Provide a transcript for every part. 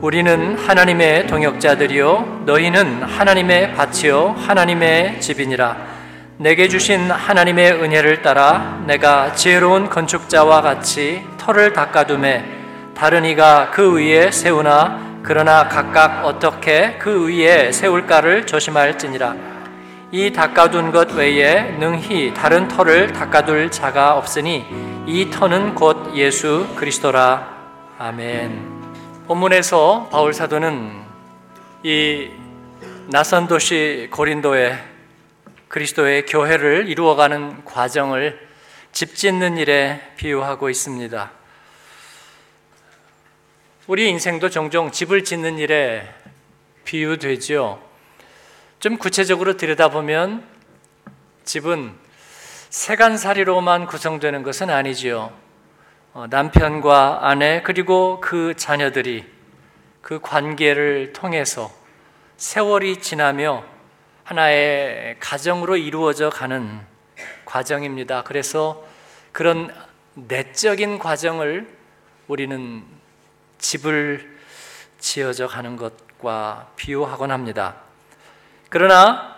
우리는 하나님의 동역자들이요 너희는 하나님의 밭이요 하나님의 집이니라. 내게 주신 하나님의 은혜를 따라 내가 지혜로운 건축자와 같이 터를 닦아둠에 다른 이가 그 위에 세우나 그러나 각각 어떻게 그 위에 세울까를 조심할지니라. 이 닦아둔 것 외에 능히 다른 터를 닦아둘 자가 없으니 이 터는 곧 예수 그리스도라. 아멘. 본문에서 바울 사도는 이 낯선 도시 고린도의 그리스도의 교회를 이루어가는 과정을 집 짓는 일에 비유하고 있습니다. 우리 인생도 종종 집을 짓는 일에 비유되지요. 좀 구체적으로 들여다보면 집은 세간살이로만 구성되는 것은 아니지요. 어, 남편과 아내 그리고 그 자녀들이 그 관계를 통해서 세월이 지나며 하나의 가정으로 이루어져 가는 과정입니다. 그래서 그런 내적인 과정을 우리는 집을 지어져 가는 것과 비유하곤 합니다. 그러나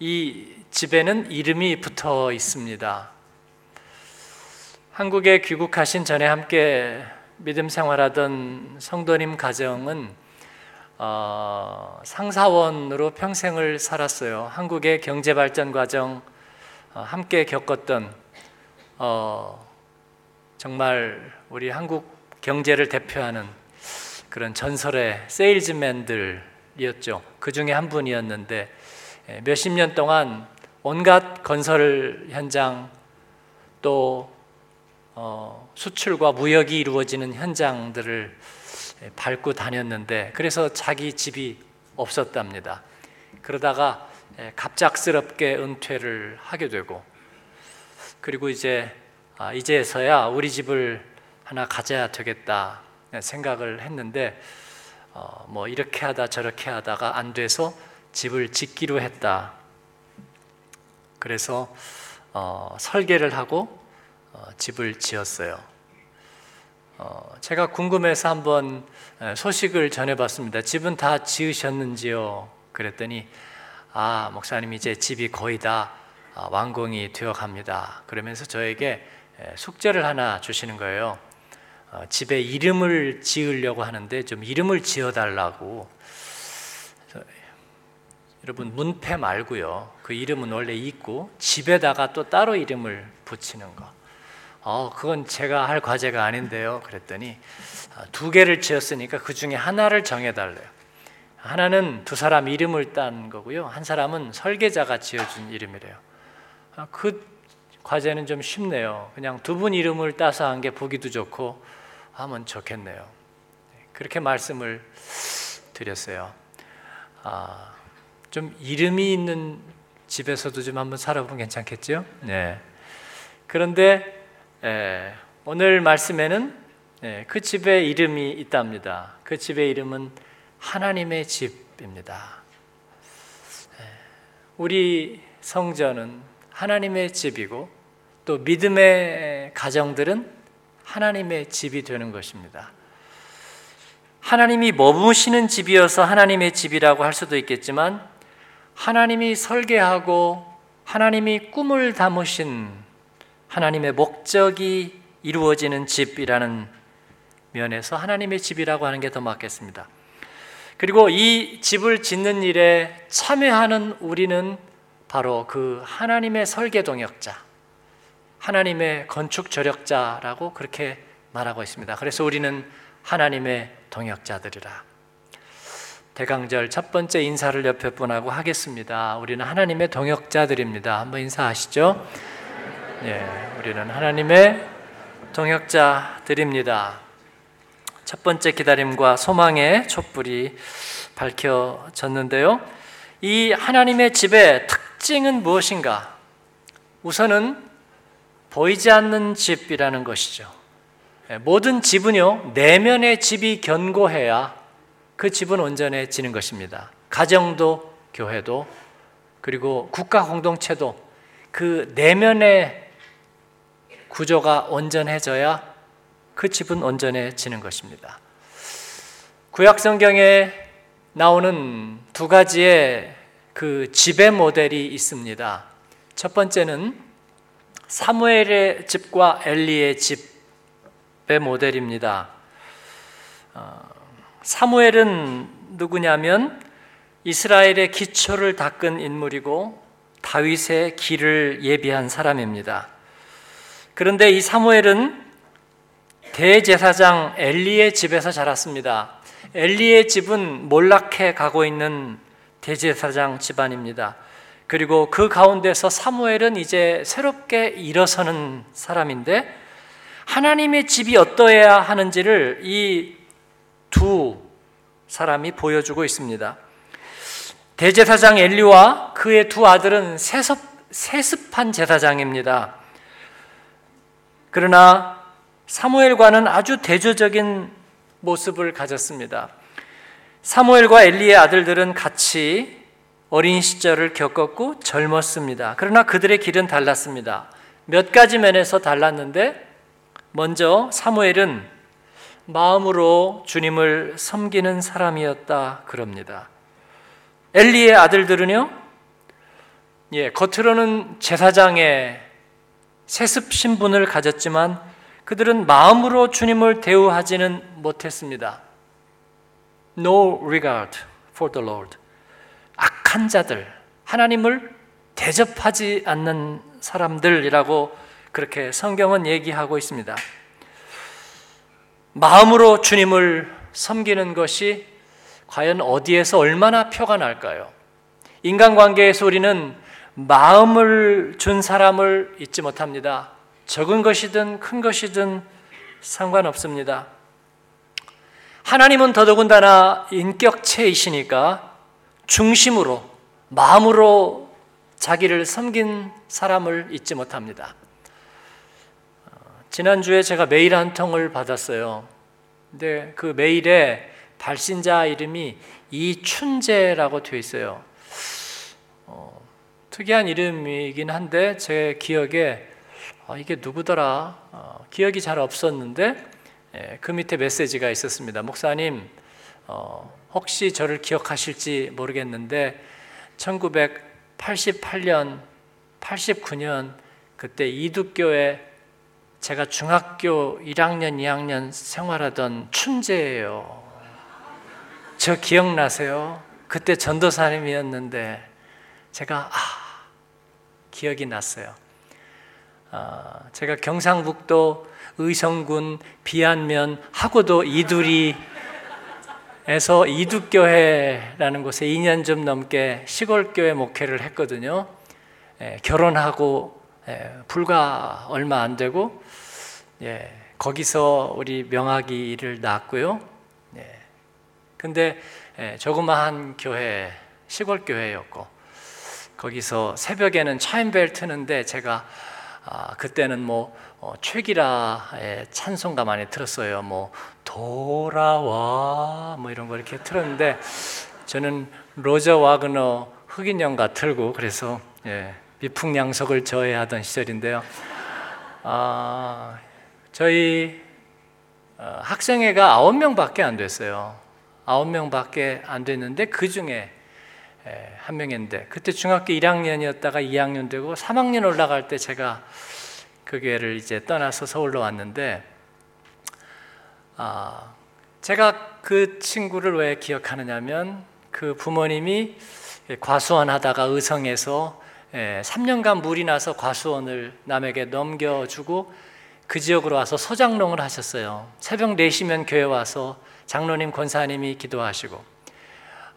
이 집에는 이름이 붙어 있습니다. 한국에 귀국하신 전에 함께 믿음 생활하던 성도님 가정은 어, 상사원으로 평생을 살았어요. 한국의 경제 발전 과정 어, 함께 겪었던 어, 정말 우리 한국 경제를 대표하는 그런 전설의 세일즈맨들이었죠. 그 중에 한 분이었는데 예, 몇십 년 동안 온갖 건설 현장 또 어, 수출과 무역이 이루어지는 현장들을 밟고 다녔는데 그래서 자기 집이 없었답니다. 그러다가 갑작스럽게 은퇴를 하게 되고 그리고 이제 아, 이제서야 우리 집을 하나 가져야 되겠다 생각을 했는데 어, 뭐 이렇게 하다 저렇게 하다가 안 돼서 집을 짓기로 했다. 그래서 어, 설계를 하고 어, 집을 지었어요. 어, 제가 궁금해서 한번 소식을 전해봤습니다. 집은 다 지으셨는지요? 그랬더니 아 목사님 이제 집이 거의 다 아, 완공이 되어 갑니다. 그러면서 저에게 숙제를 하나 주시는 거예요. 어, 집에 이름을 지으려고 하는데 좀 이름을 지어달라고. 여러분 문패 말고요. 그 이름은 원래 있고 집에다가 또 따로 이름을 붙이는 거. 어, 그건 제가 할 과제가 아닌데요. 그랬더니 아, 두 개를 지었으니까 그 중에 하나를 정해달래요. 하나는 두 사람 이름을 딴 거고요. 한 사람은 설계자가 지어준 이름이래요. 아, 그 과제는 좀 쉽네요. 그냥 두 분 이름을 따서 한 게 보기도 좋고 하면 좋겠네요. 그렇게 말씀을 드렸어요. 아, 좀 이름이 있는 집에서도 좀 한번 살아보면 괜찮겠죠? 네. 그런데 예, 오늘 말씀에는 예, 그 집의 이름이 있답니다. 그 집의 이름은 하나님의 집입니다. 예, 우리 성전은 하나님의 집이고 또 믿음의 가정들은 하나님의 집이 되는 것입니다. 하나님이 머무시는 집이어서 하나님의 집이라고 할 수도 있겠지만 하나님이 설계하고 하나님이 꿈을 담으신 하나님의 목적이 이루어지는 집이라는 면에서 하나님의 집이라고 하는 게 더 맞겠습니다. 그리고 이 집을 짓는 일에 참여하는 우리는 바로 그 하나님의 설계 동역자, 하나님의 건축 조력자라고 그렇게 말하고 있습니다. 그래서 우리는 하나님의 동역자들이라. 대강절 첫 번째 인사를 옆에 분하고 하겠습니다. 우리는 하나님의 동역자들입니다. 한번 인사하시죠. 예, 우리는 하나님의 동역자들입니다. 첫 번째 기다림과 소망의 촛불이 밝혀졌는데요. 이 하나님의 집의 특징은 무엇인가? 우선은 보이지 않는 집이라는 것이죠. 예, 모든 집은요, 내면의 집이 견고해야 그 집은 온전해지는 것입니다. 가정도, 교회도, 그리고 국가 공동체도 그 내면의 구조가 온전해져야 그 집은 온전해지는 것입니다. 구약 성경에 나오는 두 가지의 그 지배 모델이 있습니다. 첫 번째는 사무엘의 집과 엘리의 집의 모델입니다. 어, 사무엘은 누구냐면 이스라엘의 기초를 닦은 인물이고 다윗의 길을 예비한 사람입니다. 그런데 이 사무엘은 대제사장 엘리의 집에서 자랐습니다. 엘리의 집은 몰락해 가고 있는 대제사장 집안입니다. 그리고 그 가운데서 사무엘은 이제 새롭게 일어서는 사람인데 하나님의 집이 어떠해야 하는지를 이 두 사람이 보여주고 있습니다. 대제사장 엘리와 그의 두 아들은 세습, 세습한 제사장입니다. 그러나 사무엘과는 아주 대조적인 모습을 가졌습니다. 사무엘과 엘리의 아들들은 같이 어린 시절을 겪었고 젊었습니다. 그러나 그들의 길은 달랐습니다. 몇 가지 면에서 달랐는데 먼저 사무엘은 마음으로 주님을 섬기는 사람이었다 그럽니다. 엘리의 아들들은요, 예, 겉으로는 제사장의 세습 신분을 가졌지만 그들은 마음으로 주님을 대우하지는 못했습니다. No regard for the Lord. 악한 자들, 하나님을 대접하지 않는 사람들이라고 그렇게 성경은 얘기하고 있습니다. 마음으로 주님을 섬기는 것이 과연 어디에서 얼마나 표가 날까요? 인간관계에서 우리는 마음을 준 사람을 잊지 못합니다. 적은 것이든 큰 것이든 상관없습니다. 하나님은 더더군다나 인격체이시니까 중심으로 마음으로 자기를 섬긴 사람을 잊지 못합니다. 어, 지난주에 제가 메일 한 통을 받았어요. 근데 그 메일에 발신자 이름이 이춘재라고 되어 있어요. 어, 특이한 이름이긴 한데 제 기억에 어, 이게 누구더라 어, 기억이 잘 없었는데 예, 그 밑에 메시지가 있었습니다. 목사님 어, 혹시 저를 기억하실지 모르겠는데 1988년, 89년 그때 이두교에 제가 중학교 1학년, 2학년 생활하던 춘재예요. 저 기억나세요? 그때 전도사님이었는데 제가 아, 기억이 났어요. 아, 제가 경상북도 의성군 비안면 하고도 이두리 에서 이두교회라는 곳에 2년 좀 넘게 시골교회 목회를 했거든요. 예, 결혼하고 예, 불과 얼마 안 되고 예, 거기서 우리 명학이를 낳았고요. 예, 근데 예, 조그마한 교회 시골 교회였고 거기서 새벽에는 차인벨 트는데 제가 아, 그때는 뭐 어, 최기라의 찬송가 많이 들었어요. 뭐 돌아와 뭐 이런 거 이렇게 틀었는데 저는 로저 와그너 흑인 영가 틀고 그래서 예, 미풍양석을 저해하던 시절인데요. 아, 저희 어, 학생회가 아홉 명밖에 안 됐어요. 아홉 명밖에 안 됐는데 그 중에 예, 한 명인데 그때 중학교 1학년이었다가 2학년 되고 3학년 올라갈 때 제가 그 교회를 이제 떠나서 서울로 왔는데 아, 제가 그 친구를 왜 기억하느냐면 그 부모님이 과수원 하다가 의성에서 3년간 예, 물이 나서 과수원을 남에게 넘겨주고 그 지역으로 와서 소장농을 하셨어요. 새벽 4시면 교회 와서 장로님, 권사님이 기도하시고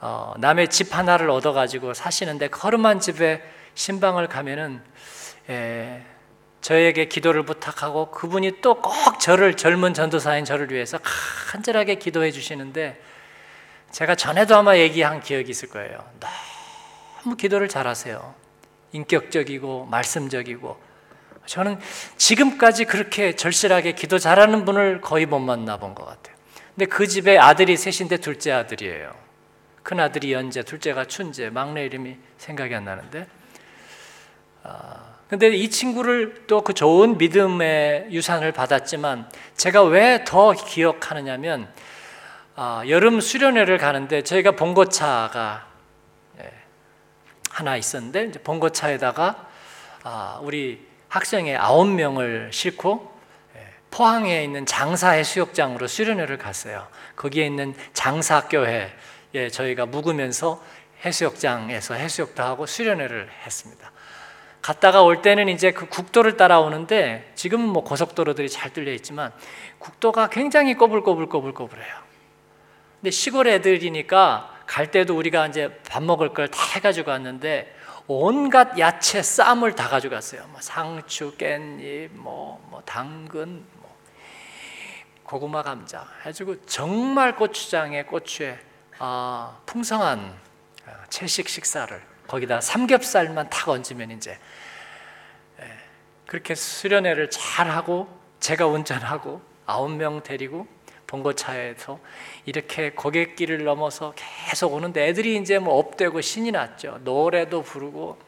어, 남의 집 하나를 얻어가지고 사시는데 거름한 집에 신방을 가면은 에, 저에게 기도를 부탁하고 그분이 또 꼭 저를 젊은 전도사인 저를 위해서 간절하게 기도해 주시는데 제가 전에도 아마 얘기한 기억이 있을 거예요. 너무 기도를 잘하세요. 인격적이고 말씀적이고 저는 지금까지 그렇게 절실하게 기도 잘하는 분을 거의 못 만나본 것 같아요. 근데 그 집에 아들이 셋인데 둘째 아들이에요. 큰 아들이 연재, 둘째가 춘재, 막내 이름이 생각이 안 나는데. 아, 근데 이 친구를 또 그 좋은 믿음의 유산을 받았지만 제가 왜 더 기억하느냐면 아, 여름 수련회를 가는데 저희가 봉고차가 예, 하나 있었는데 이제 봉고차에다가 아, 우리 학생의 아홉 명을 싣고 예, 포항에 있는 장사 해 수욕장으로 수련회를 갔어요. 거기에 있는 장사교회 에 저희가 묵으면서 해수욕장에서 해수욕도 하고 수련회를 했습니다. 갔다가 올 때는 이제 그 국도를 따라오는데 지금은 뭐 고속도로들이 잘 뚫려 있지만 국도가 굉장히 꼬불꼬불꼬불꼬불해요. 근데 시골 애들이니까 갈 때도 우리가 이제 밥 먹을 걸 다 해가지고 왔는데 온갖 야채 쌈을 다 가져갔어요. 뭐 상추, 깻잎, 뭐, 뭐 당근, 뭐 고구마, 감자 해가지고 정말 고추장에 고추에 아, 풍성한 채식 식사를 거기다 삼겹살만 탁 얹으면 이제 예, 그렇게 수련회를 잘 하고 제가 운전하고 아홉 명 데리고 봉고차에서 이렇게 고갯길을 넘어서 계속 오는데 애들이 이제 뭐 업되고 신이 났죠. 노래도 부르고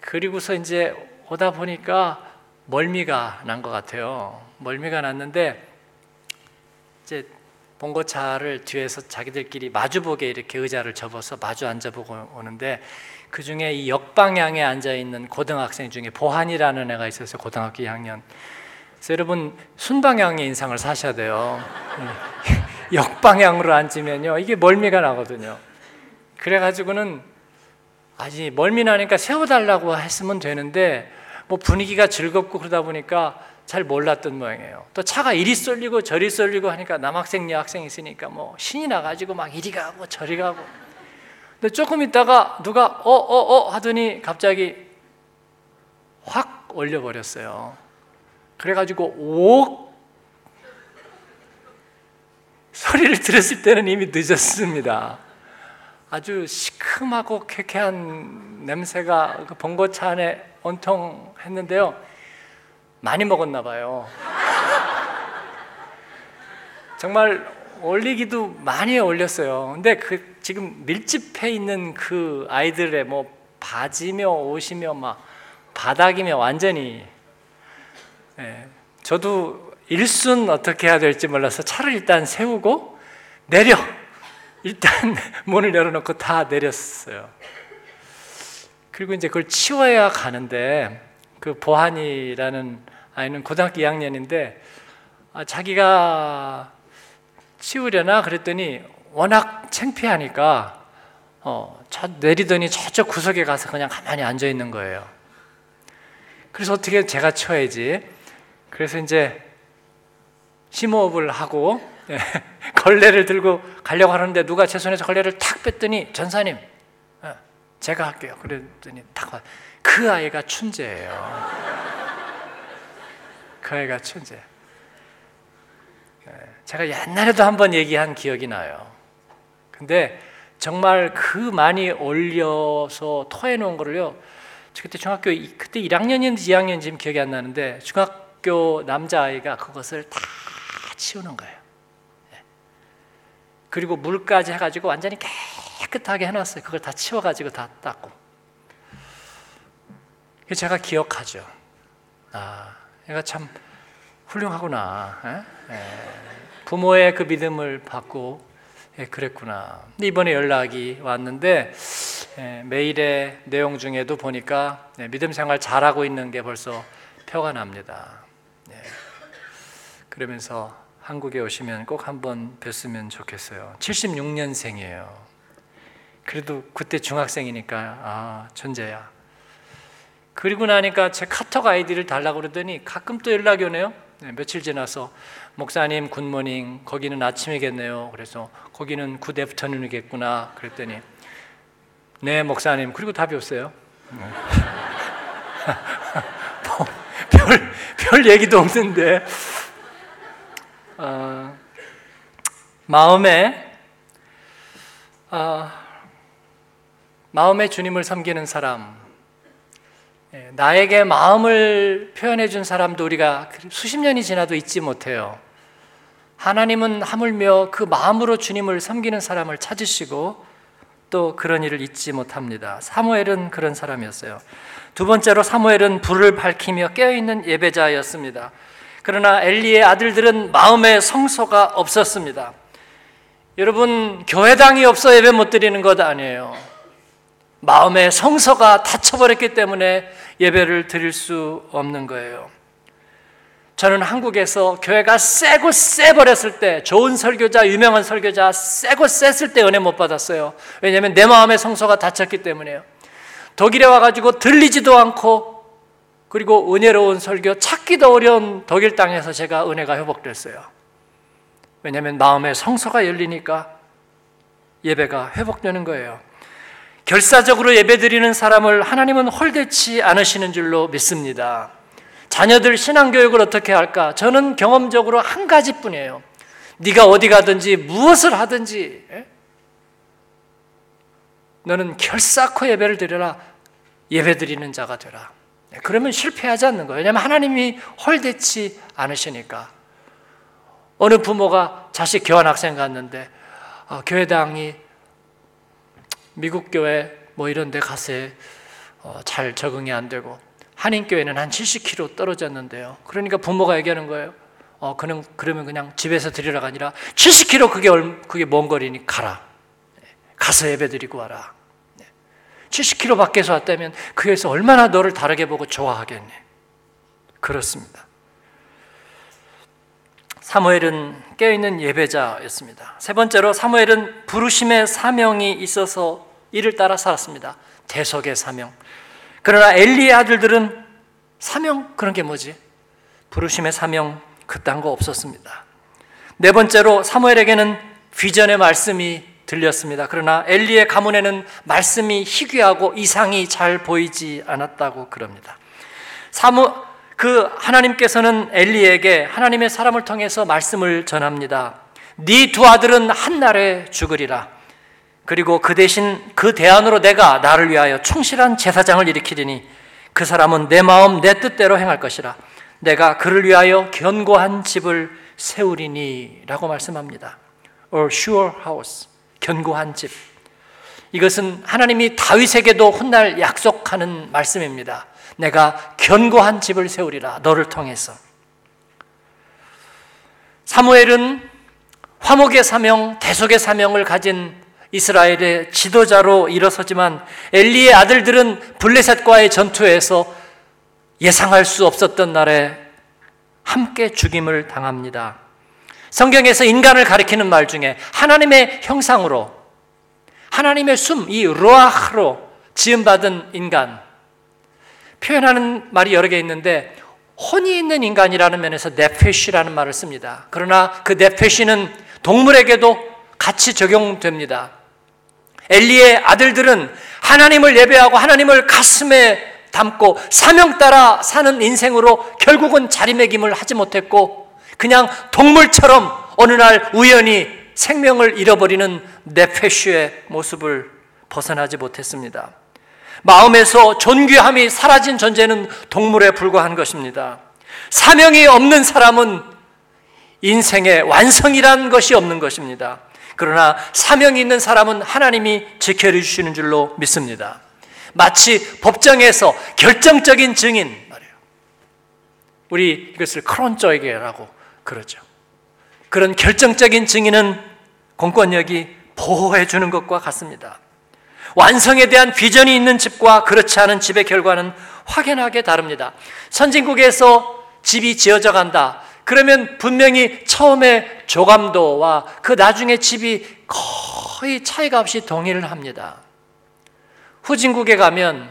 그리고서 이제 오다 보니까 멀미가 난 것 같아요. 멀미가 났는데 이제 봉고차를 뒤에서 자기들끼리 마주보게 이렇게 의자를 접어서 마주 앉아보고 오는데 그 중에 이 역방향에 앉아 있는 고등학생 중에 보한이라는 애가 있어서 고등학교 2학년. 그래서 여러분 순방향의 인상을 사셔야 돼요. 역방향으로 앉으면요 이게 멀미가 나거든요. 그래가지고는 아니 멀미 나니까 세워달라고 했으면 되는데 뭐 분위기가 즐겁고 그러다 보니까 잘 몰랐던 모양이에요. 또 차가 이리 쏠리고 저리 쏠리고 하니까 남학생 여학생 있으니까 뭐 신이 나가지고 막 이리 가고 저리 가고. 근데 조금 있다가 누가 어 어, 어 하더니 갑자기 확 올려버렸어요. 그래가지고 오 소리를 들었을 때는 이미 늦었습니다. 아주 시큼하고 쾌쾌한 냄새가 그 번거차 안에 온통 했는데요. 많이 먹었나 봐요. 정말 올리기도 많이 올렸어요. 근데 그 지금 밀집해 있는 그 아이들의 뭐 바지며 옷이며 막 바닥이며 완전히 예, 저도 일순 어떻게 해야 될지 몰라서 차를 일단 세우고 내려 일단 문을 열어놓고 다 내렸어요. 그리고 이제 그걸 치워야 가는데 그 보한이라는 아이는 고등학교 2학년인데 아, 자기가 치우려나 그랬더니 워낙 창피하니까 어, 저 내리더니 저쪽 구석에 가서 그냥 가만히 앉아 있는 거예요. 그래서 어떻게 제가 쳐야지. 그래서 이제 심호흡을 하고 예, 걸레를 들고 가려고 하는데 누가 제 손에서 걸레를 탁 뺐더니 전사님 예, 제가 할게요. 그랬더니 탁그 아이가 춘재예요. 그 아이가 천재. 네, 제가 옛날에도 한 번 얘기한 기억이 나요. 근데 정말 그 많이 올려서 토해 놓은 거를요. 그때 중학교 그때 1학년인지 2학년 지금 기억이 안 나는데 중학교 남자 아이가 그것을 다 치우는 거예요. 네. 그리고 물까지 해가지고 완전히 깨끗하게 해놨어요. 그걸 다 치워가지고 다 닦고. 제가 기억하죠. 아, 얘가 참 훌륭하구나. 에? 에. 부모의 그 믿음을 받고 예, 그랬구나. 이번에 연락이 왔는데 예, 메일의 내용 중에도 보니까 예, 믿음 생활 잘하고 있는 게 벌써 표가 납니다. 예. 그러면서 한국에 오시면 꼭 한번 뵀으면 좋겠어요. 76년생이에요. 그래도 그때 중학생이니까 아 천재야. 그리고 나니까 제 카톡 아이디를 달라고 그러더니 가끔 또 연락이 오네요. 네, 며칠 지나서 목사님 good morning 거기는 아침이겠네요. 그래서 거기는 good afternoon이겠구나. 그랬더니 네 목사님 그리고 답이 없어요. 네. 뭐, 별, 별 얘기도 없는데 어, 마음에 어, 마음에 주님을 섬기는 사람 예, 나에게 마음을 표현해 준 사람도 우리가 수십 년이 지나도 잊지 못해요. 하나님은 하물며 그 마음으로 주님을 섬기는 사람을 찾으시고 또 그런 일을 잊지 못합니다. 사무엘은 그런 사람이었어요. 두 번째로 사무엘은 불을 밝히며 깨어있는 예배자였습니다. 그러나 엘리의 아들들은 마음에 성소가 없었습니다. 여러분 교회당이 없어 예배 못 드리는 것 아니에요. 마음의 성서가 닫혀버렸기 때문에 예배를 드릴 수 없는 거예요. 저는 한국에서 교회가 세고 세버렸을 때 좋은 설교자, 유명한 설교자 세고 셌을 때 은혜 못 받았어요. 왜냐하면 내 마음의 성소가 닫혔기 때문에요. 독일에 와가지고 들리지도 않고 그리고 은혜로운 설교 찾기도 어려운 독일 땅에서 제가 은혜가 회복됐어요. 왜냐하면 마음의 성소가 열리니까 예배가 회복되는 거예요. 결사적으로 예배드리는 사람을 하나님은 홀대치 않으시는 줄로 믿습니다. 자녀들 신앙교육을 어떻게 할까? 저는 경험적으로 한 가지뿐이에요. 네가 어디 가든지 무엇을 하든지 예? 너는 결사코 예배를 드려라. 예배 드리는 자가 되라. 예, 그러면 실패하지 않는 거예요. 왜냐하면 하나님이 홀대치 않으시니까. 어느 부모가 자식 교환학생 갔는데 어, 교회당이 미국 교회 뭐 이런 데 가서 어, 잘 적응이 안 되고 한인 교회는 한 70km 떨어졌는데요. 그러니까 부모가 얘기하는 거예요. 어, 그는 그러면 그냥 집에서 드리라가 아니라 70km 그게 얼, 그게 먼 거리니 가라. 네, 가서 예배 드리고 와라. 70km 밖에서 왔다면 그에서 얼마나 너를 다르게 보고 좋아하겠니? 그렇습니다. 사무엘은 깨어있는 예배자였습니다. 세 번째로 사무엘은 부르심의 사명이 있어서 이를 따라 살았습니다. 대속의 사명. 그러나 엘리의 아들들은 사명 그런 게 뭐지? 부르심의 사명 그딴 거 없었습니다. 네 번째로 사무엘에게는 비전의 말씀이 들렸습니다. 그러나 엘리의 가문에는 말씀이 희귀하고 이상이 잘 보이지 않았다고 그럽니다. 사무 그 하나님께서는 엘리에게 하나님의 사람을 통해서 말씀을 전합니다. 네 두 아들은 한 날에 죽으리라. 그리고 그 대신 그 대안으로 내가 나를 위하여 충실한 제사장을 일으키리니 그 사람은 내 마음 내 뜻대로 행할 것이라. 내가 그를 위하여 견고한 집을 세우리니라고 말씀합니다. or sure house. 견고한 집. 이것은 하나님이 다윗에게도 훗날 약속하는 말씀입니다. 내가 견고한 집을 세우리라 너를 통해서. 사무엘은 화목의 사명, 대속의 사명을 가진 이스라엘의 지도자로 일어서지만 엘리의 아들들은 블레셋과의 전투에서 예상할 수 없었던 날에 함께 죽임을 당합니다. 성경에서 인간을 가리키는 말 중에 하나님의 형상으로 하나님의 숨, 이 로아흐로 지음받은 인간 표현하는 말이 여러 개 있는데 혼이 있는 인간이라는 면에서 네페시라는 말을 씁니다. 그러나 그 네페시는 동물에게도 같이 적용됩니다. 엘리의 아들들은 하나님을 예배하고 하나님을 가슴에 담고 사명 따라 사는 인생으로 결국은 자리매김을 하지 못했고 그냥 동물처럼 어느 날 우연히 생명을 잃어버리는 네페슈의 모습을 벗어나지 못했습니다. 마음에서 존귀함이 사라진 존재는 동물에 불과한 것입니다. 사명이 없는 사람은 인생의 완성이란 것이 없는 것입니다. 그러나 사명이 있는 사람은 하나님이 지켜주시는 줄로 믿습니다. 마치 법정에서 결정적인 증인 말이에요. 우리 이것을 크론저에게라고 그러죠. 그런 결정적인 증인은 공권력이 보호해 주는 것과 같습니다. 완성에 대한 비전이 있는 집과 그렇지 않은 집의 결과는 확연하게 다릅니다. 선진국에서 집이 지어져 간다. 그러면 분명히 처음에 조감도와 그 나중에 집이 거의 차이가 없이 동일을 합니다. 후진국에 가면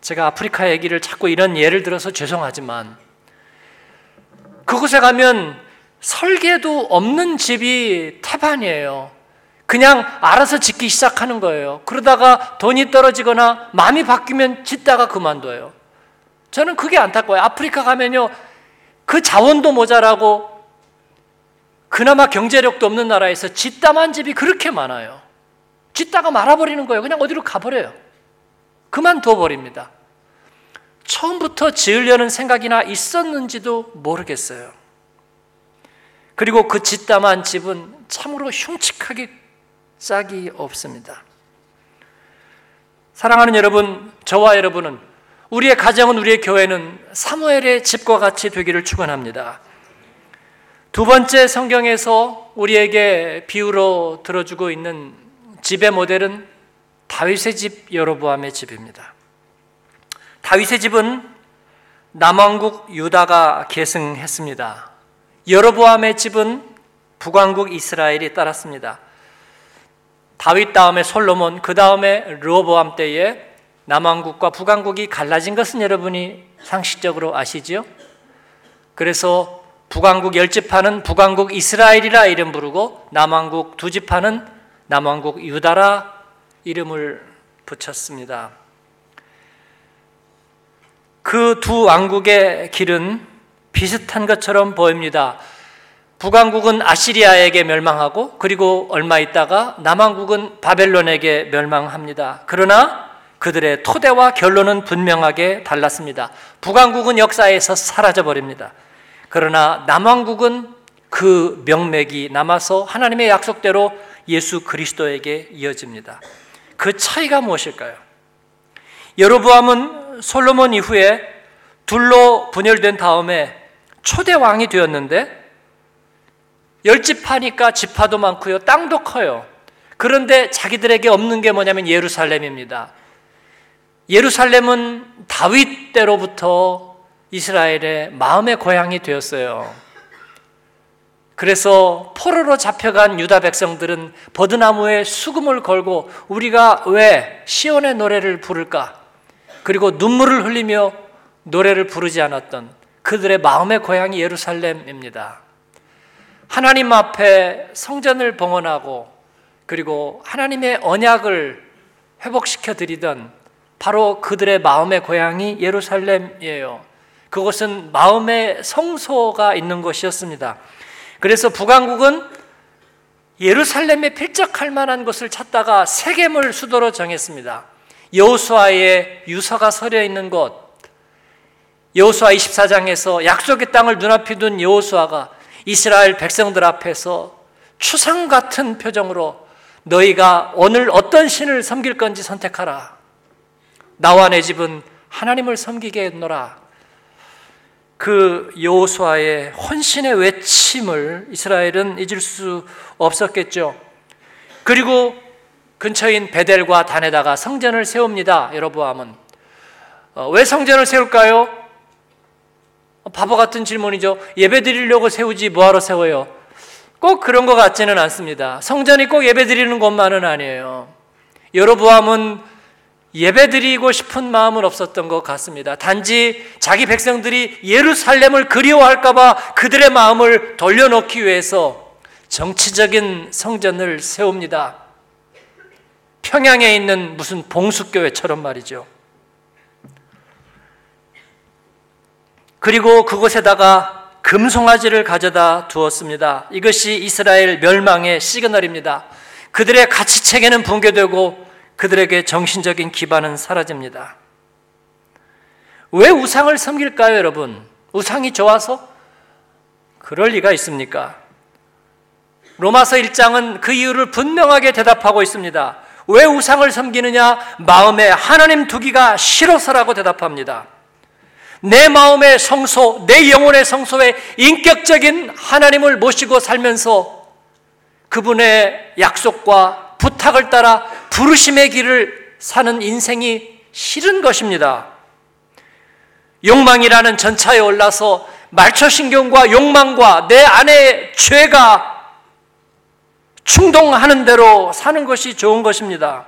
제가 아프리카 얘기를 자꾸 이런 예를 들어서 죄송하지만 그곳에 가면 설계도 없는 집이 태반이에요. 그냥 알아서 짓기 시작하는 거예요. 그러다가 돈이 떨어지거나 마음이 바뀌면 짓다가 그만둬요. 저는 그게 안타까워요. 아프리카 가면요. 그 자원도 모자라고 그나마 경제력도 없는 나라에서 짓다만 집이 그렇게 많아요. 짓다가 말아버리는 거예요. 그냥 어디로 가버려요. 그만둬 버립니다. 처음부터 지으려는 생각이나 있었는지도 모르겠어요. 그리고 그 짓다만 집은 참으로 흉측하게 짝이 없습니다. 사랑하는 여러분, 저와 여러분은 우리의 가정은 우리의 교회는 사무엘의 집과 같이 되기를 축원합니다. 두 번째 성경에서 우리에게 비유로 들어주고 있는 집의 모델은 다윗의 집 여로보암의 집입니다. 다윗의 집은 남왕국 유다가 계승했습니다. 여로보암의 집은 북왕국 이스라엘이 따랐습니다. 다윗 다음에 솔로몬, 그 다음에 르호보암 때에 남왕국과 북왕국이 갈라진 것은 여러분이 상식적으로 아시죠? 그래서 북왕국 열 지파는 북왕국 이스라엘이라 이름 부르고 남왕국 두 지파는 남왕국 유다라 이름을 붙였습니다. 그 두 왕국의 길은 비슷한 것처럼 보입니다. 북왕국은 아시리아에게 멸망하고 그리고 얼마 있다가 남왕국은 바벨론에게 멸망합니다. 그러나 그들의 토대와 결론은 분명하게 달랐습니다. 북왕국은 역사에서 사라져 버립니다. 그러나 남왕국은 그 명맥이 남아서 하나님의 약속대로 예수 그리스도에게 이어집니다. 그 차이가 무엇일까요? 여로보암은 솔로몬 이후에 둘로 분열된 다음에 초대 왕이 되었는데 열집하니까 지파도 많고요, 땅도 커요. 그런데 자기들에게 없는 게 뭐냐면 예루살렘입니다. 예루살렘은 다윗 때로부터 이스라엘의 마음의 고향이 되었어요. 그래서 포로로 잡혀간 유다 백성들은 버드나무에 수금을 걸고 우리가 왜 시온의 노래를 부를까? 그리고 눈물을 흘리며 노래를 부르지 않았던 그들의 마음의 고향이 예루살렘입니다. 하나님 앞에 성전을 봉헌하고 그리고 하나님의 언약을 회복시켜 드리던 바로 그들의 마음의 고향이 예루살렘이에요. 그것은 마음의 성소가 있는 곳이었습니다. 그래서 북왕국은 예루살렘에 필적할 만한 것을 찾다가 세겜을 수도로 정했습니다. 여호수아의 유서가 서려 있는 곳. 여호수아 24장에서 약속의 땅을 눈앞에 둔 여호수아가 이스라엘 백성들 앞에서 추상 같은 표정으로 너희가 오늘 어떤 신을 섬길 건지 선택하라. 나와 내 집은 하나님을 섬기겠노라. 그 여호수아의 헌신의 외침을 이스라엘은 잊을 수 없었겠죠. 그리고 근처인 베델과 단에다가 성전을 세웁니다. 여로보암은 어, 왜 성전을 세울까요? 바보 같은 질문이죠. 예배 드리려고 세우지 뭐하러 세워요? 꼭 그런 것 같지는 않습니다. 성전이 꼭 예배 드리는 것만은 아니에요. 여로보암은 예배 드리고 싶은 마음은 없었던 것 같습니다. 단지 자기 백성들이 예루살렘을 그리워할까봐 그들의 마음을 돌려놓기 위해서 정치적인 성전을 세웁니다. 평양에 있는 무슨 봉수교회처럼 말이죠. 그리고 그곳에다가 금송아지를 가져다 두었습니다. 이것이 이스라엘 멸망의 시그널입니다. 그들의 가치 체계는 붕괴되고 그들에게 정신적인 기반은 사라집니다. 왜 우상을 섬길까요, 여러분? 우상이 좋아서? 그럴 리가 있습니까? 로마서 1장은 그 이유를 분명하게 대답하고 있습니다. 왜 우상을 섬기느냐? 마음에 하나님 두기가 싫어서라고 대답합니다. 내 마음의 성소, 내 영혼의 성소에 인격적인 하나님을 모시고 살면서 그분의 약속과 부탁을 따라 부르심의 길을 사는 인생이 싫은 것입니다. 욕망이라는 전차에 올라서 말초신경과 욕망과 내 안의 죄가 충동하는 대로 사는 것이 좋은 것입니다.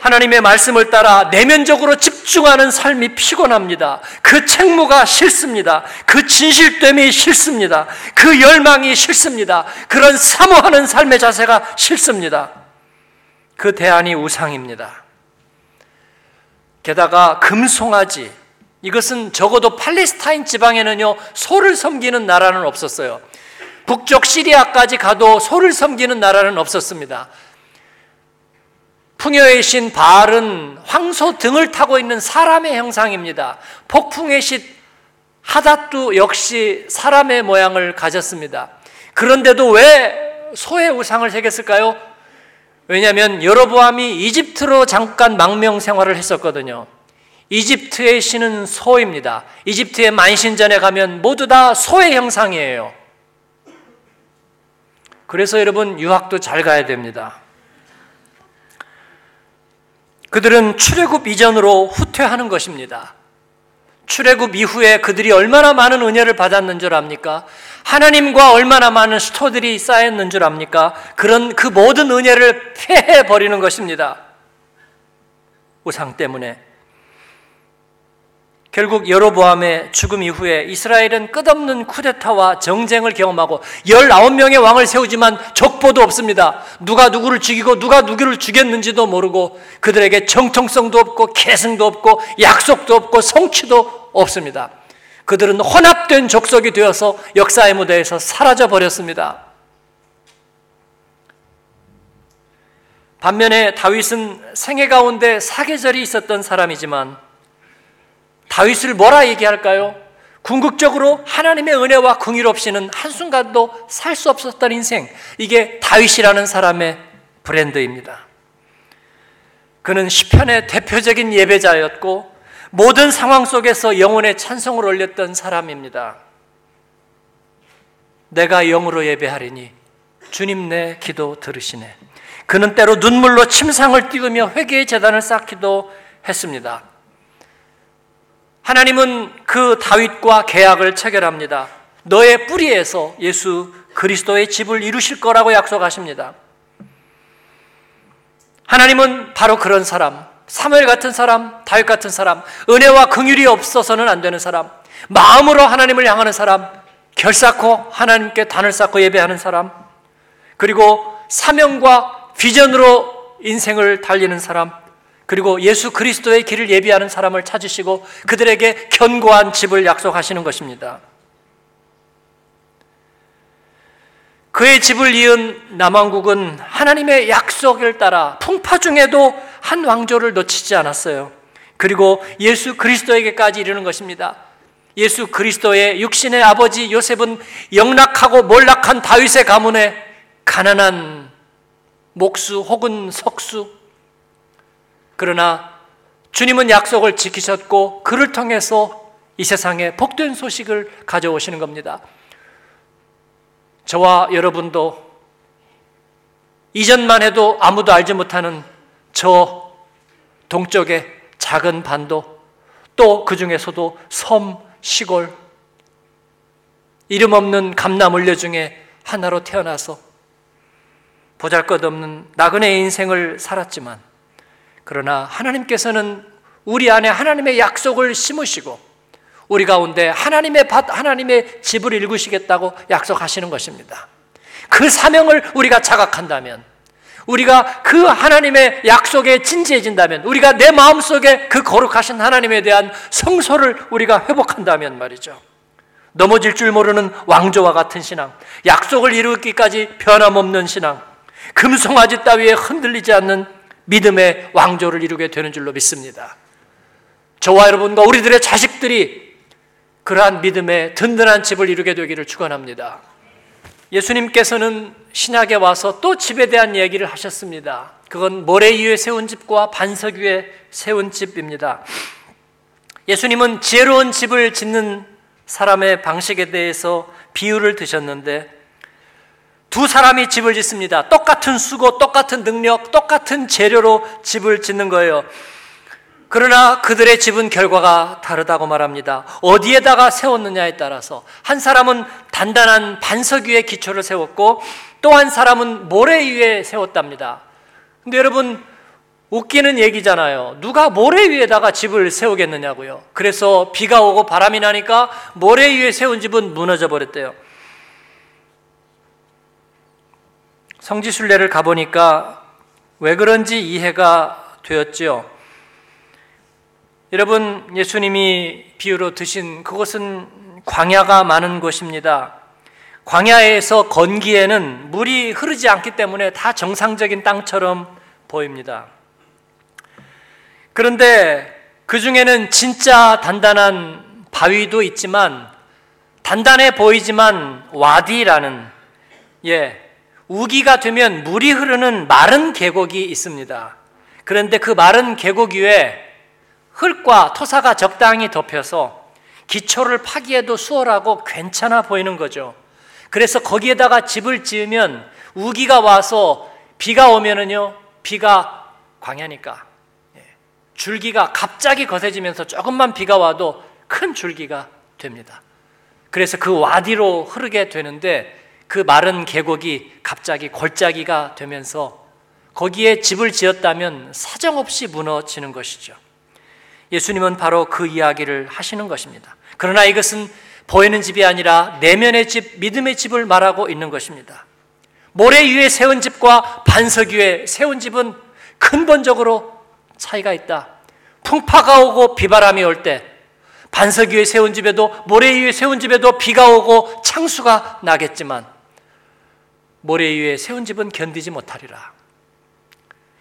하나님의 말씀을 따라 내면적으로 집중하는 삶이 피곤합니다. 그 책무가 싫습니다. 그 진실됨이 싫습니다. 그 열망이 싫습니다. 그런 사모하는 삶의 자세가 싫습니다. 그 대안이 우상입니다. 게다가 금송아지, 이것은 적어도 팔레스타인 지방에는요, 소를 섬기는 나라는 없었어요. 북쪽 시리아까지 가도 소를 섬기는 나라는 없었습니다. 풍요의 신 바알은 황소 등을 타고 있는 사람의 형상입니다. 폭풍의 신 하닷도 역시 사람의 모양을 가졌습니다. 그런데도 왜 소의 우상을 새겼을까요? 왜냐하면 여로보암이 이집트로 잠깐 망명 생활을 했었거든요. 이집트의 신은 소입니다. 이집트의 만신전에 가면 모두 다 소의 형상이에요. 그래서 여러분 유학도 잘 가야 됩니다. 그들은 출애굽 이전으로 후퇴하는 것입니다. 출애굽 이후에 그들이 얼마나 많은 은혜를 받았는 줄 압니까? 하나님과 얼마나 많은 스토들이 쌓였는 줄 압니까? 그런 그 모든 은혜를 폐해 버리는 것입니다. 우상 때문에 결국 여로보암의 죽음 이후에 이스라엘은 끝없는 쿠데타와 정쟁을 경험하고 19명의 왕을 세우지만 적보도 없습니다. 누가 누구를 죽이고 누가 누구를 죽였는지도 모르고 그들에게 정통성도 없고 계승도 없고 약속도 없고 성취도 없습니다. 그들은 혼합된 족속이 되어서 역사의 무대에서 사라져 버렸습니다. 반면에 다윗은 생애 가운데 사계절이 있었던 사람이지만 다윗을 뭐라 얘기할까요? 궁극적으로 하나님의 은혜와 긍휼 없이는 한순간도 살 수 없었던 인생. 이게 다윗이라는 사람의 브랜드입니다. 그는 시편의 대표적인 예배자였고 모든 상황 속에서 영혼의 찬송을 올렸던 사람입니다. 내가 영으로 예배하리니 주님 내 기도 들으시네. 그는 때로 눈물로 침상을 띄우며 회개의 재단을 쌓기도 했습니다. 하나님은 그 다윗과 계약을 체결합니다. 너의 뿌리에서 예수 그리스도의 집을 이루실 거라고 약속하십니다. 하나님은 바로 그런 사람, 사무엘 같은 사람, 다윗 같은 사람, 은혜와 긍휼이 없어서는 안 되는 사람, 마음으로 하나님을 향하는 사람, 결사코 하나님께 단을 쌓고 예배하는 사람, 그리고 사명과 비전으로 인생을 달리는 사람, 그리고 예수 그리스도의 길을 예비하는 사람을 찾으시고 그들에게 견고한 집을 약속하시는 것입니다. 그의 집을 이은 남왕국은 하나님의 약속을 따라 풍파 중에도 한 왕조를 놓치지 않았어요. 그리고 예수 그리스도에게까지 이르는 것입니다. 예수 그리스도의 육신의 아버지 요셉은 영락하고 몰락한 다윗의 가문에 가난한 목수 혹은 석수 그러나 주님은 약속을 지키셨고 그를 통해서 이 세상에 복된 소식을 가져오시는 겁니다. 저와 여러분도 이전만 해도 아무도 알지 못하는 저 동쪽의 작은 반도 또 그 중에서도 섬, 시골, 이름 없는 감나물려 중에 하나로 태어나서 보잘 것 없는 나그네 인생을 살았지만 그러나 하나님께서는 우리 안에 하나님의 약속을 심으시고 우리 가운데 하나님의 밭, 하나님의 집을 일구시겠다고 약속하시는 것입니다. 그 사명을 우리가 자각한다면, 우리가 그 하나님의 약속에 진지해진다면, 우리가 내 마음 속에 그 거룩하신 하나님에 대한 성소를 우리가 회복한다면 말이죠. 넘어질 줄 모르는 왕조와 같은 신앙, 약속을 이루기까지 변함없는 신앙, 금송아지 따위에 흔들리지 않는 믿음의 왕조를 이루게 되는 줄로 믿습니다. 저와 여러분과 우리들의 자식들이 그러한 믿음의 든든한 집을 이루게 되기를 축원합니다. 예수님께서는 신약에 와서 또 집에 대한 얘기를 하셨습니다. 그건 모래 위에 세운 집과 반석 위에 세운 집입니다. 예수님은 지혜로운 집을 짓는 사람의 방식에 대해서 비유를 드셨는데 두 사람이 집을 짓습니다. 똑같은 수고, 똑같은 능력, 똑같은 재료로 집을 짓는 거예요. 그러나 그들의 집은 결과가 다르다고 말합니다. 어디에다가 세웠느냐에 따라서 한 사람은 단단한 반석 위에 기초를 세웠고 또 한 사람은 모래 위에 세웠답니다. 근데 여러분 웃기는 얘기잖아요. 누가 모래 위에다가 집을 세우겠느냐고요. 그래서 비가 오고 바람이 나니까 모래 위에 세운 집은 무너져 버렸대요. 성지순례를 가보니까 왜 그런지 이해가 되었지요. 여러분, 예수님이 비유로 드신 그것은 광야가 많은 곳입니다. 광야에서 건기에는 물이 흐르지 않기 때문에 다 정상적인 땅처럼 보입니다. 그런데 그 중에는 진짜 단단한 바위도 있지만 단단해 보이지만 와디라는 예, 우기가 되면 물이 흐르는 마른 계곡이 있습니다. 그런데 그 마른 계곡 위에 흙과 토사가 적당히 덮여서 기초를 파기에도 수월하고 괜찮아 보이는 거죠. 그래서 거기에다가 집을 지으면 우기가 와서 비가 오면은요, 비가 광야니까 예, 줄기가 갑자기 거세지면서 조금만 비가 와도 큰 줄기가 됩니다. 그래서 그 와디로 흐르게 되는데 그 마른 계곡이 갑자기 골짜기가 되면서 거기에 집을 지었다면 사정없이 무너지는 것이죠. 예수님은 바로 그 이야기를 하시는 것입니다. 그러나 이것은 보이는 집이 아니라 내면의 집, 믿음의 집을 말하고 있는 것입니다. 모래 위에 세운 집과 반석 위에 세운 집은 근본적으로 차이가 있다. 풍파가 오고 비바람이 올 때, 반석 위에 세운 집에도 모래 위에 세운 집에도 비가 오고 창수가 나겠지만 모래 위에 세운 집은 견디지 못하리라.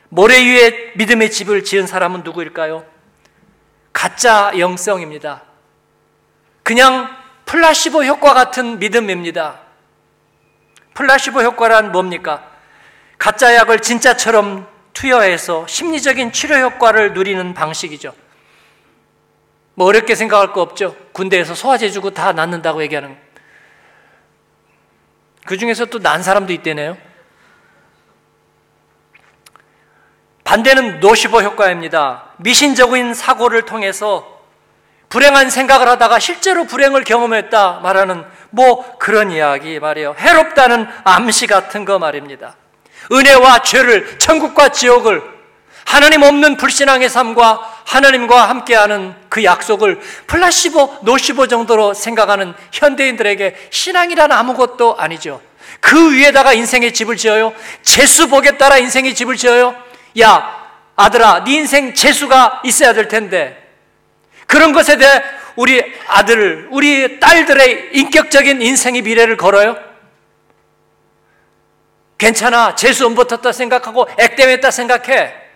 모래 위에 믿음의 집을 지은 사람은 누구일까요? 가짜 영성입니다. 그냥 플라시보 효과 같은 믿음입니다. 플라시보 효과란 뭡니까? 가짜 약을 진짜처럼 투여해서 심리적인 치료 효과를 누리는 방식이죠. 뭐 어렵게 생각할 거 없죠. 군대에서 소화제 주고 다 낫는다고 얘기하는. 그 중에서 또 난 사람도 있대네요. 반대는 노시보 효과입니다. 미신적인 사고를 통해서 불행한 생각을 하다가 실제로 불행을 경험했다 말하는 뭐 그런 이야기 말이에요. 해롭다는 암시 같은 거 말입니다. 은혜와 죄를 천국과 지옥을 하나님 없는 불신앙의 삶과 하나님과 함께하는 그 약속을 플라시보, 노시보 정도로 생각하는 현대인들에게 신앙이란 아무것도 아니죠. 그 위에다가 인생의 집을 지어요. 재수복에 따라 인생의 집을 지어요. 야, 아들아, 네 인생 재수가 있어야 될 텐데 그런 것에 대해 우리 아들, 우리 딸들의 인격적인 인생의 미래를 걸어요? 괜찮아. 재수 안 붙었다 생각하고 액땜했다 생각해.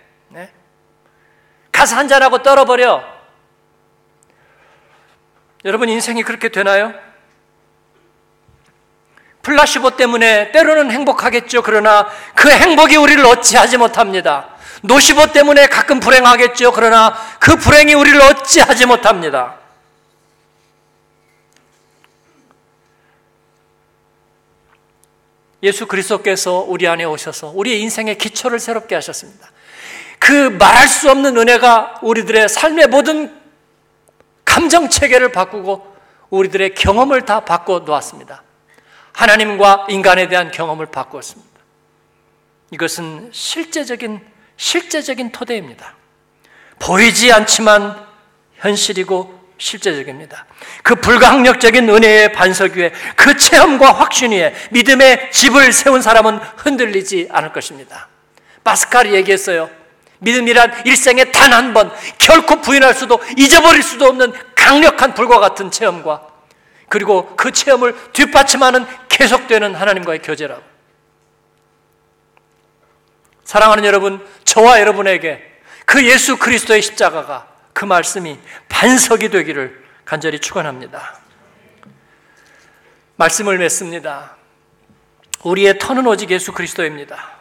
네? 가서 한잔하고 떨어버려. 여러분 인생이 그렇게 되나요? 플라시보 때문에 때로는 행복하겠죠. 그러나 그 행복이 우리를 어찌하지 못합니다. 노시보 때문에 가끔 불행하겠죠. 그러나 그 불행이 우리를 어찌하지 못합니다. 예수 그리스도께서 우리 안에 오셔서 우리의 인생의 기초를 새롭게 하셨습니다. 그 말할 수 없는 은혜가 우리들의 삶의 모든 감정 체계를 바꾸고 우리들의 경험을 다 바꿔 놓았습니다. 하나님과 인간에 대한 경험을 바꾸었습니다. 이것은 실제적인 실제적인 토대입니다. 보이지 않지만 현실이고 실제적입니다. 그 불가항력적인 은혜의 반석 위에 그 체험과 확신 위에 믿음의 집을 세운 사람은 흔들리지 않을 것입니다. 파스칼이 얘기했어요. 믿음이란 일생에 단 한 번 결코 부인할 수도 잊어버릴 수도 없는 강력한 불과 같은 체험과 그리고 그 체험을 뒷받침하는 계속되는 하나님과의 교제라고. 사랑하는 여러분, 저와 여러분에게 그 예수 그리스도의 십자가가 그 말씀이 반석이 되기를 간절히 축원합니다. 말씀을 맺습니다. 우리의 터는 오직 예수 그리스도입니다.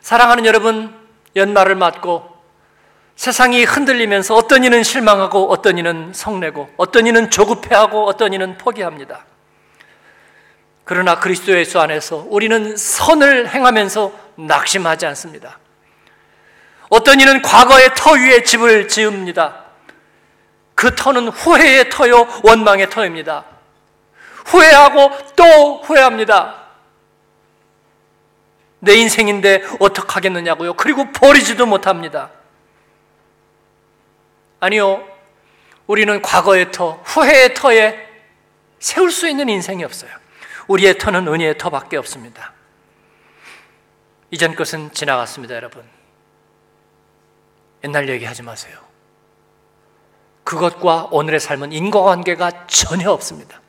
사랑하는 여러분, 연말을 맞고 세상이 흔들리면서 어떤 이는 실망하고 어떤 이는 성내고 어떤 이는 조급해하고 어떤 이는 포기합니다. 그러나 그리스도 예수 안에서 우리는 선을 행하면서 낙심하지 않습니다. 어떤 이는 과거의 터 위에 집을 지읍니다. 그 터는 후회의 터요, 원망의 터입니다. 후회하고 또 후회합니다. 내 인생인데 어떡하겠느냐고요. 그리고 버리지도 못합니다. 아니요. 우리는 과거의 터, 후회의 터에 세울 수 있는 인생이 없어요. 우리의 터는 은혜의 터밖에 없습니다. 이전 것은 지나갔습니다, 여러분. 옛날 얘기하지 마세요. 그것과 오늘의 삶은 인과관계가 전혀 없습니다.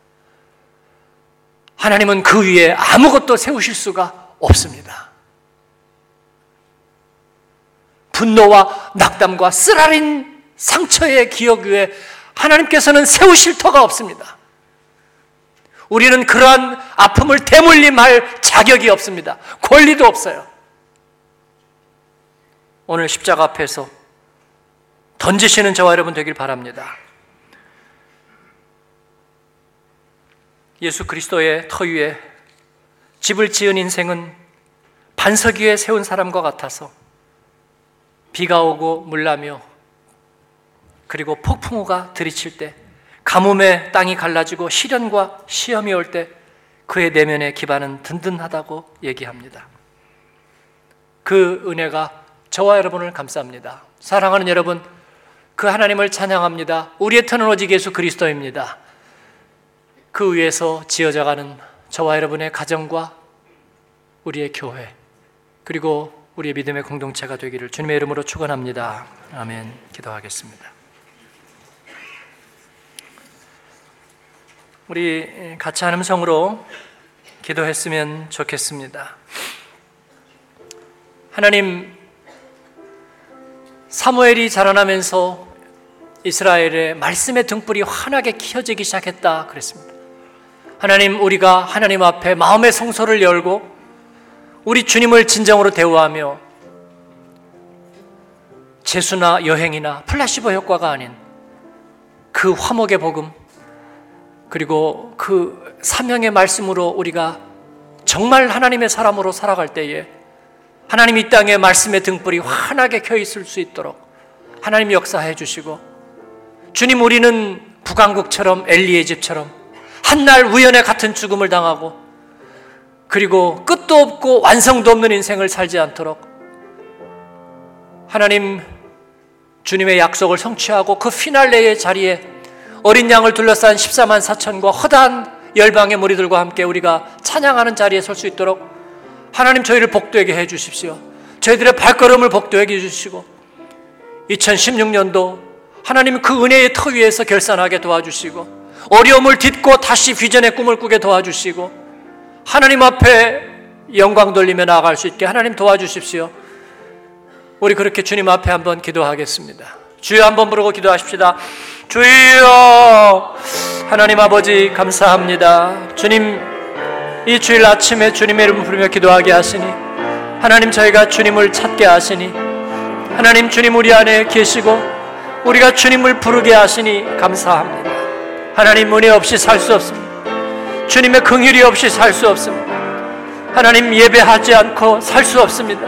하나님은 그 위에 아무것도 세우실 수가 없습니다. 분노와 낙담과 쓰라린 상처의 기억 위에 하나님께서는 세우실 터가 없습니다. 우리는 그러한 아픔을 대물림할 자격이 없습니다. 권리도 없어요. 오늘 십자가 앞에서 던지시는 저와 여러분 되길 바랍니다. 예수 그리스도의 터 위에 집을 지은 인생은 반석 위에 세운 사람과 같아서 비가 오고 물나며 그리고 폭풍우가 들이칠 때 가뭄에 땅이 갈라지고 시련과 시험이 올 때 그의 내면의 기반은 든든하다고 얘기합니다. 그 은혜가 저와 여러분을 감쌉니다. 사랑하는 여러분, 그 하나님을 찬양합니다. 우리의 터는 오직 예수 그리스도입니다. 그 위에서 지어져가는 저와 여러분의 가정과 우리의 교회 그리고 우리의 믿음의 공동체가 되기를 주님의 이름으로 축원합니다. 아멘. 기도하겠습니다. 우리 같이 한 음성으로 기도했으면 좋겠습니다. 하나님 사무엘이 자라나면서 이스라엘의 말씀의 등불이 환하게 켜지기 시작했다 그랬습니다. 하나님 우리가 하나님 앞에 마음의 성소를 열고 우리 주님을 진정으로 대우하며 재수나 여행이나 플라시보 효과가 아닌 그 화목의 복음 그리고 그 사명의 말씀으로 우리가 정말 하나님의 사람으로 살아갈 때에 하나님 이 땅에 말씀의 등불이 환하게 켜 있을 수 있도록 하나님 역사해 주시고 주님 우리는 북왕국처럼 엘리의 집처럼 한날 우연의 같은 죽음을 당하고 그리고 끝도 없고 완성도 없는 인생을 살지 않도록 하나님 주님의 약속을 성취하고 그 피날레의 자리에 어린 양을 둘러싼 14만 4천과 허다한 열방의 무리들과 함께 우리가 찬양하는 자리에 설 수 있도록 하나님 저희를 복되게 해 주십시오. 저희들의 발걸음을 복되게 해 주시고 2016년도 하나님 그 은혜의 터 위에서 결산하게 도와주시고 어려움을 딛고 다시 비전의 꿈을 꾸게 도와주시고 하나님 앞에 영광 돌리며 나아갈 수 있게 하나님 도와주십시오. 우리 그렇게 주님 앞에 한번 기도하겠습니다. 주여 한번 부르고 기도하십시다. 주여 하나님 아버지 감사합니다. 주님 이 주일 아침에 주님의 이름을 부르며 기도하게 하시니 하나님 저희가 주님을 찾게 하시니 하나님 주님 우리 안에 계시고 우리가 주님을 부르게 하시니 감사합니다. 하나님 은혜 없이 살 수 없습니다. 주님의 긍휼이 없이 살 수 없습니다. 하나님 예배하지 않고 살 수 없습니다.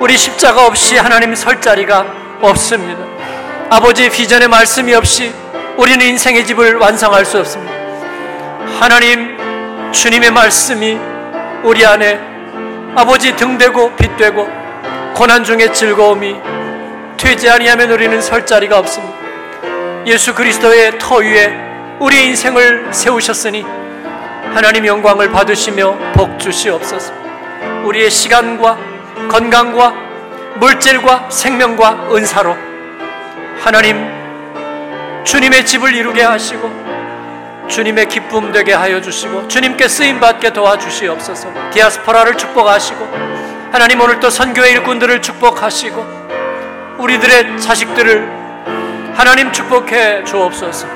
우리 십자가 없이 하나님 설 자리가 없습니다. 아버지 비전의 말씀이 없이 우리는 인생의 집을 완성할 수 없습니다. 하나님 주님의 말씀이 우리 안에 아버지 등대고 빛되고 고난 중에 즐거움이 되지 아니하면 우리는 설 자리가 없습니다. 예수 그리스도의 터 위에 우리 인생을 세우셨으니 하나님 영광을 받으시며 복 주시옵소서. 우리의 시간과 건강과 물질과 생명과 은사로 하나님 주님의 집을 이루게 하시고 주님의 기쁨 되게 하여 주시고 주님께 쓰임 받게 도와주시옵소서. 디아스포라를 축복하시고 하나님 오늘 또 선교의 일꾼들을 축복하시고 우리들의 자식들을 하나님 축복해 주옵소서.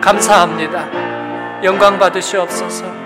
감사합니다. 영광 받으시옵소서.